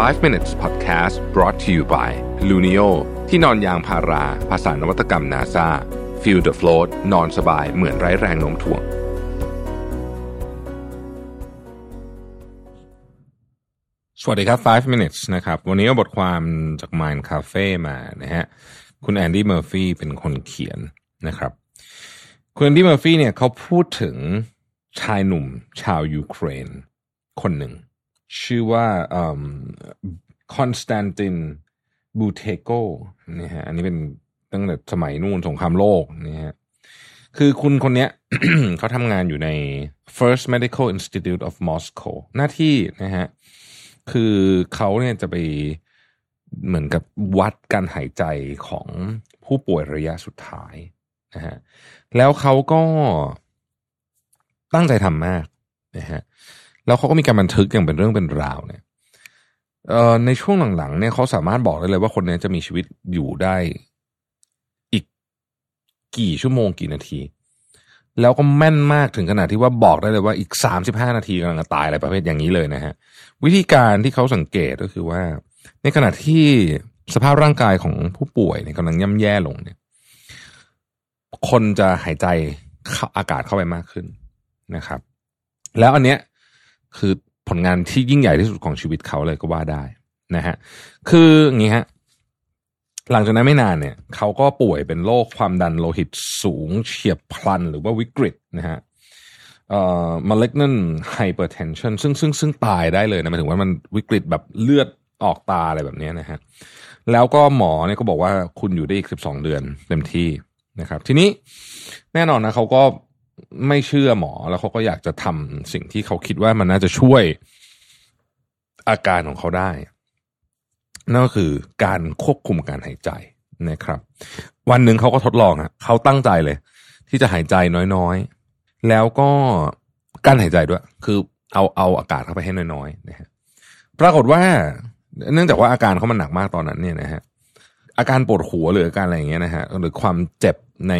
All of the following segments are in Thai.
5 minutes podcast brought to you by Luno ที่นอนยางพารา ผสานนวัตกรรม NASA feel the float นอนสบายเหมือนไร้แรงโน้มถ่วง สวัสดีครับ 5 minutes นะครับ วันนี้เอาบทความจาก Mind Cafe มานะฮะ คุณแอนดี้เมอร์ฟี่เป็นคนเขียนนะครับ คุณแอนดี้เมอร์ฟี่เนี่ยเขาพูดถึงชายหนุ่มชาวยูเครน คนหนึ่ง ชื่อว่าคอนสแตนตินบูเทโกนี่ฮะอันนี้เป็นตั้งแต่สมัยนู่นสงครามโลกนี่ฮะคือคุณคนเนี้ยเขาทำงานอยู่ใน First Medical Institute of Moscow หน้าที่นะฮะคือเขาเนี่ยจะไปเหมือนกับวัดการหายใจของผู้ป่วยระยะสุดท้ายนะฮะแล้วเขาก็ตั้งใจทำมากนะฮะ แล้วเขาก็มีการบันทึกอย่างเป็นเรื่องเป็นราวเนี่ยในช่วงหลังๆเนี่ยเขาสามารถบอกได้เลยว่าคนนี้จะมีชีวิตอยู่ได้อีกกี่ชั่วโมงกี่นาที แล้วก็แม่นมากถึงขนาดที่ว่าบอกได้เลยว่าอีกสามสิบห้านาทีกำลังจะตายอะไรประเภทอย่างนี้เลยนะฮะ วิธีการที่เขาสังเกตก็คือว่า ในขณะที่สภาพร่างกายของผู้ป่วยเนี่ยกำลังย่ำแย่ลงเนี่ย คนจะหายใจอากาศเข้าไปมากขึ้นนะครับ แล้วอันเนี้ย คือผลงานที่ยิ่งใหญ่ที่สุดของชีวิตเขาเลยก็ว่าได้นะฮะคืออย่างนี้ฮะหลังจากนั้นไม่นานเนี่ยเขาก็ป่วยเป็นโรคความดันโลหิตสูงเฉียบพลันหรือว่าวิกฤตนะฮะเอ่อ malignant hypertension ซึ่งซึ่งซึ่งตายได้เลยนะหมายถึงว่ามันวิกฤตแบบเลือดออกตาอะไรแบบนี้นะฮะแล้วก็หมอเนี่ยก็บอกว่าคุณอยู่ได้อีกสิบสองเดือนเต็มที่นะครับ ทีนี้แน่นอนนะเขาก็ ไม่เชื่อหมอแล้วเขาก็อยากจะทำสิ่งที่เขาคิดว่ามันน่าจะช่วยอาการของเขาได้ นั่นก็คือการควบคุมการหายใจนะครับ วันหนึ่งเขาก็ทดลองฮะเขาตั้งใจเลย ที่จะหายใจน้อยๆ แล้วก็การหายใจด้วย คือเอาเอาอากาศเข้าไปให้น้อยๆนะฮะปรากฏว่า เนื่องจากว่าอาการเขามันหนักมากตอนนั้นเนี่ยนะฮะ อาการปวดหัวหรืออาการอะไรอย่างเงี้ยนะฮะหรือความเจ็บใน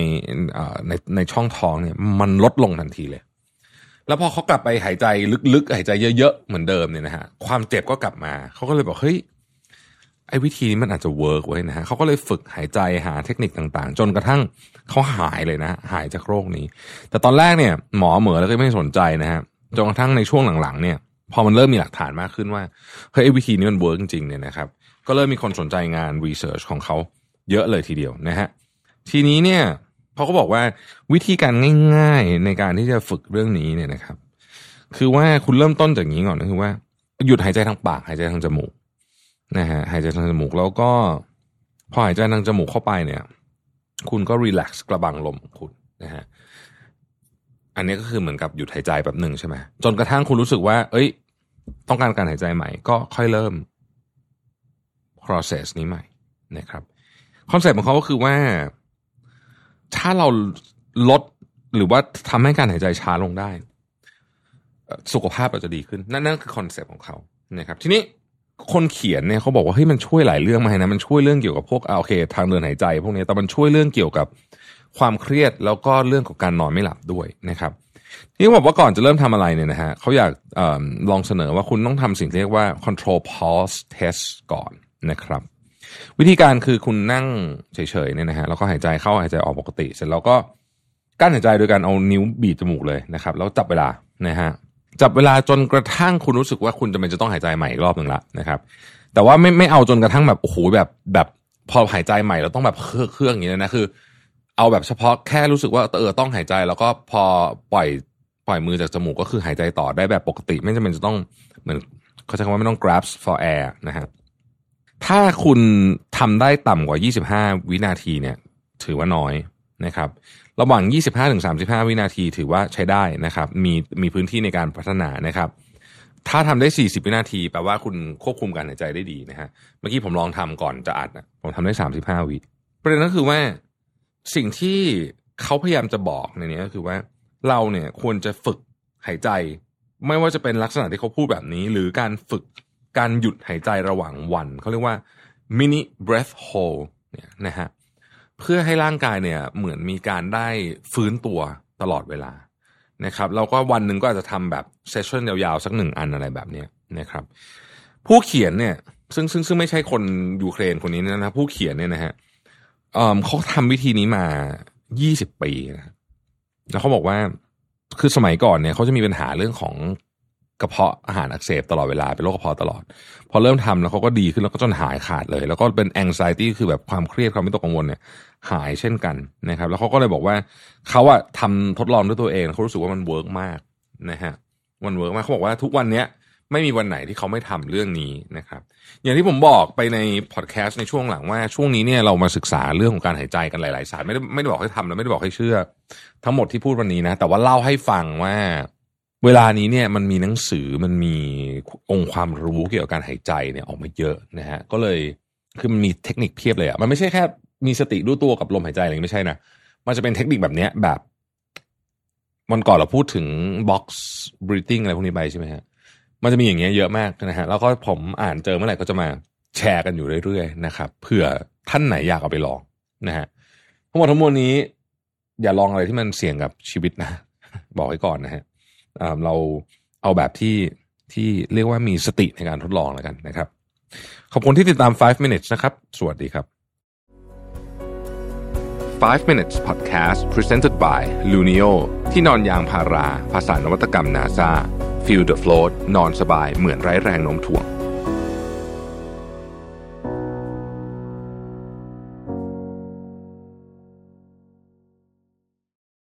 ในในช่องท้องเนี่ยมันลดลงทันทีเลย แล้วพอเขากลับไปหายใจลึกๆ หายใจเยอะๆ เหมือนเดิมเนี่ยนะฮะความเจ็บก็กลับมา เขาก็เลยบอกเฮ้ยไอ้วิธีนี้มันอาจจะ work เว้ยนะฮะเขาก็เลยฝึกหายใจหาเทคนิคต่างๆ จนกระทั่งเขาหายเลยนะ หายจากโรคนี้ แต่ตอนแรกเนี่ย หมอเมินแล้วก็ไม่สนใจนะฮะจนกระทั่งในช่วงหลังๆเนี่ย พอมันเริ่มมีหลักฐานมากขึ้นว่าเฮ้ยไอ้วิธีนี้มัน work จริงๆเนี่ยนะครับ ก็เริ่มมีคนสนใจงาน research ของเขาเยอะเลยทีเดียวนะฮะทีนี้เนี่ยเขาก็บอกว่าวิธีการง่าย ๆในการที่จะฝึกเรื่องนี้เนี่ยนะครับ คือว่าคุณเริ่มต้นจากนี้ก่อนก็คือว่า หยุดหายใจทางปากหายใจทางจมูกนะฮะหายใจทางจมูกแล้วก็ พอหายใจทางจมูกเข้าไปเนี่ย คุณก็ relax กระบังลมของคุณนะฮะอันนี้ก็คือเหมือนกับหยุดหายใจแบบหนึ่งใช่ไหมจนกระทั่งคุณรู้สึกว่า เอ้ย ต้องการการหายใจใหม่ ก็ค่อยเริ่ม process นี้ใหม่นะครับ concept ของเขาก็คือว่า ถ้าเราลดหรือว่าทำให้การหายใจช้าลงได้ สุขภาพเราจะดีขึ้น นั่นนั่นคือ concept ของเขานะครับ ทีนี้คนเขียนเนี่ยเขาบอกว่าเฮ้ยมันช่วยหลายเรื่องมานะมันช่วยเรื่องเกี่ยวกับพวกโอเค ทางเดินหายใจ พวกนี้แต่มันช่วยเรื่องเกี่ยวกับความเครียดแล้วก็เรื่องของการนอนไม่หลับด้วยนะครับที่บอกว่าก่อนจะเริ่มทำอะไรเนี่ยนะฮะเขาอยากอลองเสนอว่าคุณต้องทำสิ่งที่เรียกว่า control pulse test ก่อน นะครับ วิธีการคือคุณนั่งเฉยๆเนี่ยนะฮะแล้วก็หายใจเข้าหายใจออกปกติ เสร็จแล้วก็กั้นหายใจโดยการเอานิ้วบีบจมูกเลยนะครับ แล้วจับเวลานะฮะจับเวลาจนกระทั่งคุณรู้สึกว่าคุณจะเป็นจะต้องหายใจใหม่อีกรอบหนึ่งละนะครับ แต่ว่าไม่ไม่เอาจนกระทั่งแบบโอ้โหแบบแบบพอหายใจใหม่เราต้องแบบเครื่องเครื่องอย่างนี้นะคือ เอาแบบเฉพาะแค่รู้สึกว่าเออต้องหายใจ แล้วก็พอปล่อยปล่อยมือจากจมูกก็คือหายใจต่อได้แบบปกติ ไม่จำเป็นจะต้องเหมือนเขาใช้คำว่าไม่ต้อง grasp for air นะฮะ ถ้าคุณทำได้ต่ำกว่า 25 วินาทีเนี่ย ถือว่าน้อยนะครับ ระหว่าง 25ถึง35 วินาทีถือว่าใช้ได้นะครับ มีมีพื้นที่ในการพัฒนานะครับ ถ้าทำได้ 40 วินาทีแปลว่าคุณควบคุมการหายใจได้ดีนะฮะ เมื่อกี้ผมลองทำก่อนจะอัดนะผมทำได้ 35 วิประเด็นก็คือว่าสิ่งที่เขาพยายามจะบอกในนี้ก็คือว่าเราเนี่ยควรจะฝึกหายใจ ไม่ว่าจะเป็นลักษณะที่เขาพูดแบบนี้ หรือการฝึก การหยุดหายใจระหว่างวัน เขาเรียกว่า mini breath hold เนี่ยนะฮะเพื่อให้ร่างกายเนี่ยเหมือนมีการได้ฟื้นตัวตลอดเวลานะครับแล้วก็วันหนึ่งก็อาจจะทำแบบเซสชั่นยาวๆ สักหนึ่งอันอะไรแบบนี้นะครับ ผู้เขียนเนี่ยซึ่งซึ่งซึ่งไม่ใช่คนยูเครนคนนี้นะผู้เขียนเนี่ยนะฮะเเขาทำวิธีนี้มายี่สิบปีนะแล้วเขาบอกว่าคือสมัยก่อนเนี่ยเขาจะมีปัญหาเรื่องของ กระเพาะอาหารอักเสบตลอดเวลาเป็นโรคกระเพาะตลอด พอเริ่มทำแล้วเขาก็ดีขึ้นแล้วก็จนหายขาดเลย แล้วก็เป็น anxiety คือแบบความเครียดความวิตกกังวลเนี่ยหายเช่นกันนะครับ แล้วเขาก็เลยบอกว่าเขาอะทำทดลองด้วยตัวเองเขารู้สึกว่ามัน work มากนะฮะมัน work มากเขาบอกว่าทุกวันเนี้ยไม่มีวันไหนที่เขาไม่ทำเรื่องนี้นะครับ อย่างที่ผมบอกไปในพอดแคสต์ในช่วงหลังว่าช่วงนี้เนี่ยเรามาศึกษาเรื่องของการหายใจกันหลายๆศาสตร์ไม่ได้ไม่ได้บอกให้ทำแล้วไม่ได้บอกให้เชื่อ ทั้งหมดที่พูดวันนี้นะ แต่ว่าเล่าให้ฟังว่า เวลานี้เนี่ยมันมีหนังสือมันมีองค์ความรู้เกี่ยวกับการหายใจเนี่ยออกมาเยอะนะฮะก็เลยคือมันมีเทคนิคเพียบเลยอะมันไม่ใช่แค่มีสติรู้ตัวกับลมหายใจอะไรไม่ใช่นะมันจะเป็นเทคนิคแบบเนี้ยแบบวันก่อนเราพูดถึง box breathing อะไรพวกนี้ไปใช่ไหมฮะมันจะมีอย่างเงี้ยเยอะมากนะฮะแล้วก็ผมอ่านเจอเมื่อไหร่ก็จะมาแชร์กันอยู่เรื่อยๆนะครับเผื่อท่านไหนอยากเอาไปลองนะฮะทั้งหมดทั้งมวลนี้ อย่าลองอะไรที่มันเสี่ยงกับชีวิตนะ บอกไว้ก่อนนะฮะ เราเอาแบบที่ที่เรียกว่ามีสติในการทดลองแล้วกันนะครับ ขอบคุณที่ติดตาม 5 minutes นะครับ สวัสดีครับ 5 minutes podcast presented by Luno ที่นอนยางพารา ภาษานวัตกรรม NASA feel the float นอนสบายเหมือนไร้แรงโน้มถ่วง